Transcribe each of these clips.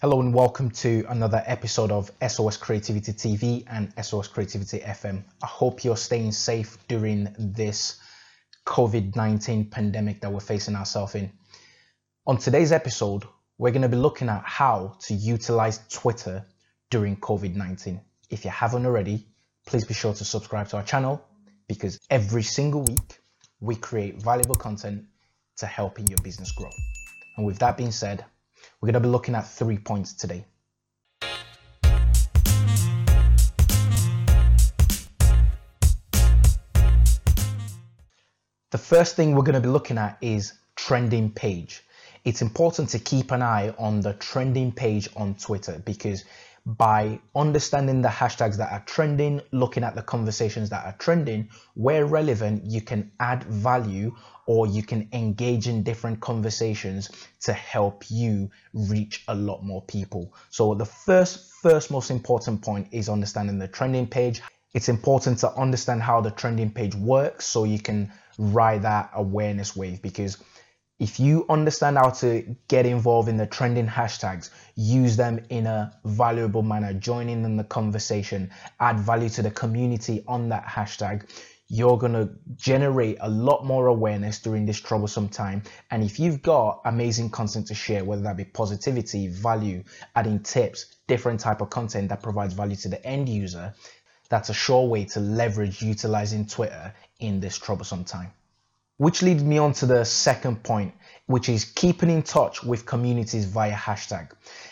Hello and welcome to another episode of SOS Creativity TV and SOS Creativity FM. I hope you're staying safe during this COVID 19 pandemic that we're facing ourselves in. On today's episode, we're going to be looking at how to utilize Twitter during COVID 19. If you haven't already, please be sure to subscribe to our channel because every single week we create valuable content to helping your business grow. And with that being said, we're going to be looking at three points today. The first thing we're going to be looking at is trending page. It's important to keep an eye on the trending page on Twitter because by understanding the hashtags that are trending, looking at the conversations that are trending, where relevant, you can add value or you can engage in different conversations to help you reach a lot more people. So the first, first most important point is understanding the trending page. It's important to understand how the trending page works so you can ride that awareness wave because if you understand how to get involved in the trending hashtags, use them in a valuable manner, join in, in the conversation, add value to the community on that hashtag, you're going to generate a lot more awareness during this troublesome time. And if you've got amazing content to share, whether that be positivity, value, adding tips, different type of content that provides value to the end user, that's a sure way to leverage utilizing Twitter in this troublesome time. Which leads me on to the second point, which is keeping in touch with communities via hashtag.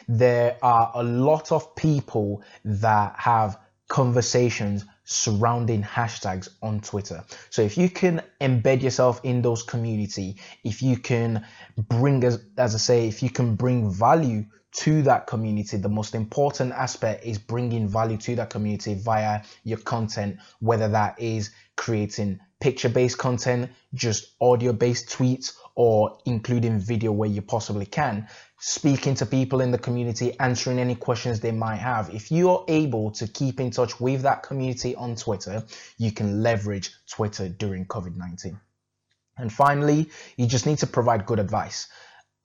There are a lot of people that have conversations surrounding hashtags on Twitter. So if you can embed yourself in those community, if you can bring as, as I say, if you can bring value to that community, the most important aspect is bringing value to that community via your content, whether that is creating picture based content, just audio based tweets, or including video where you possibly can, speaking to people in the community, answering any questions they might have. If you're able to keep in touch with that community on Twitter, you can leverage Twitter during COVID 19. And finally, you just need to provide good advice,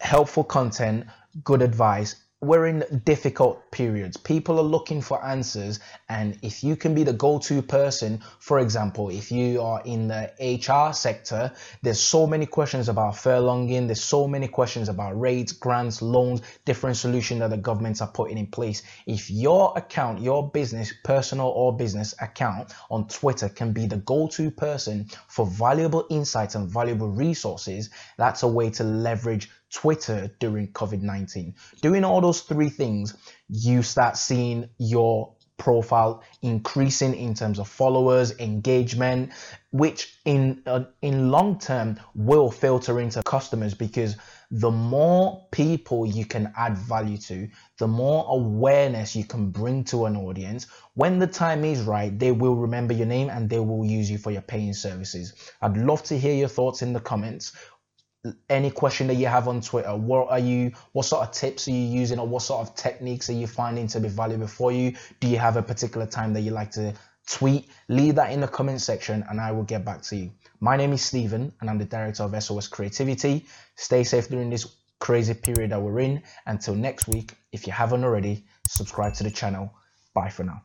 helpful content, good advice, we're in difficult periods. People are looking for answers, and if you can be the go to person, for example, if you are in the HR sector, there's so many questions about furloughing, there's so many questions about rates, grants, loans, different solutions that the governments are putting in place. If your account, your business, personal or business account on Twitter can be the go to person for valuable insights and valuable resources, that's a way to leverage Twitter during COVID 19. Doing all those three things, you start seeing your profile increasing in terms of followers engagement which in uh, in long term will filter into customers because the more people you can add value to the more awareness you can bring to an audience. When the time is right they will remember your name and they will use you for your paying services. I'd love to hear your thoughts in the comments any question that you have on Twitter. What are you? What sort of tips are you using, or what sort of techniques are you finding to be valuable for you? Do you have a particular time that you like to tweet? Leave that in the comment section, and I will get back to you. My name is Stephen, and I'm the director of SOS Creativity. Stay safe during this crazy period that we're in. Until next week, if you haven't already, subscribe to the channel. Bye for now.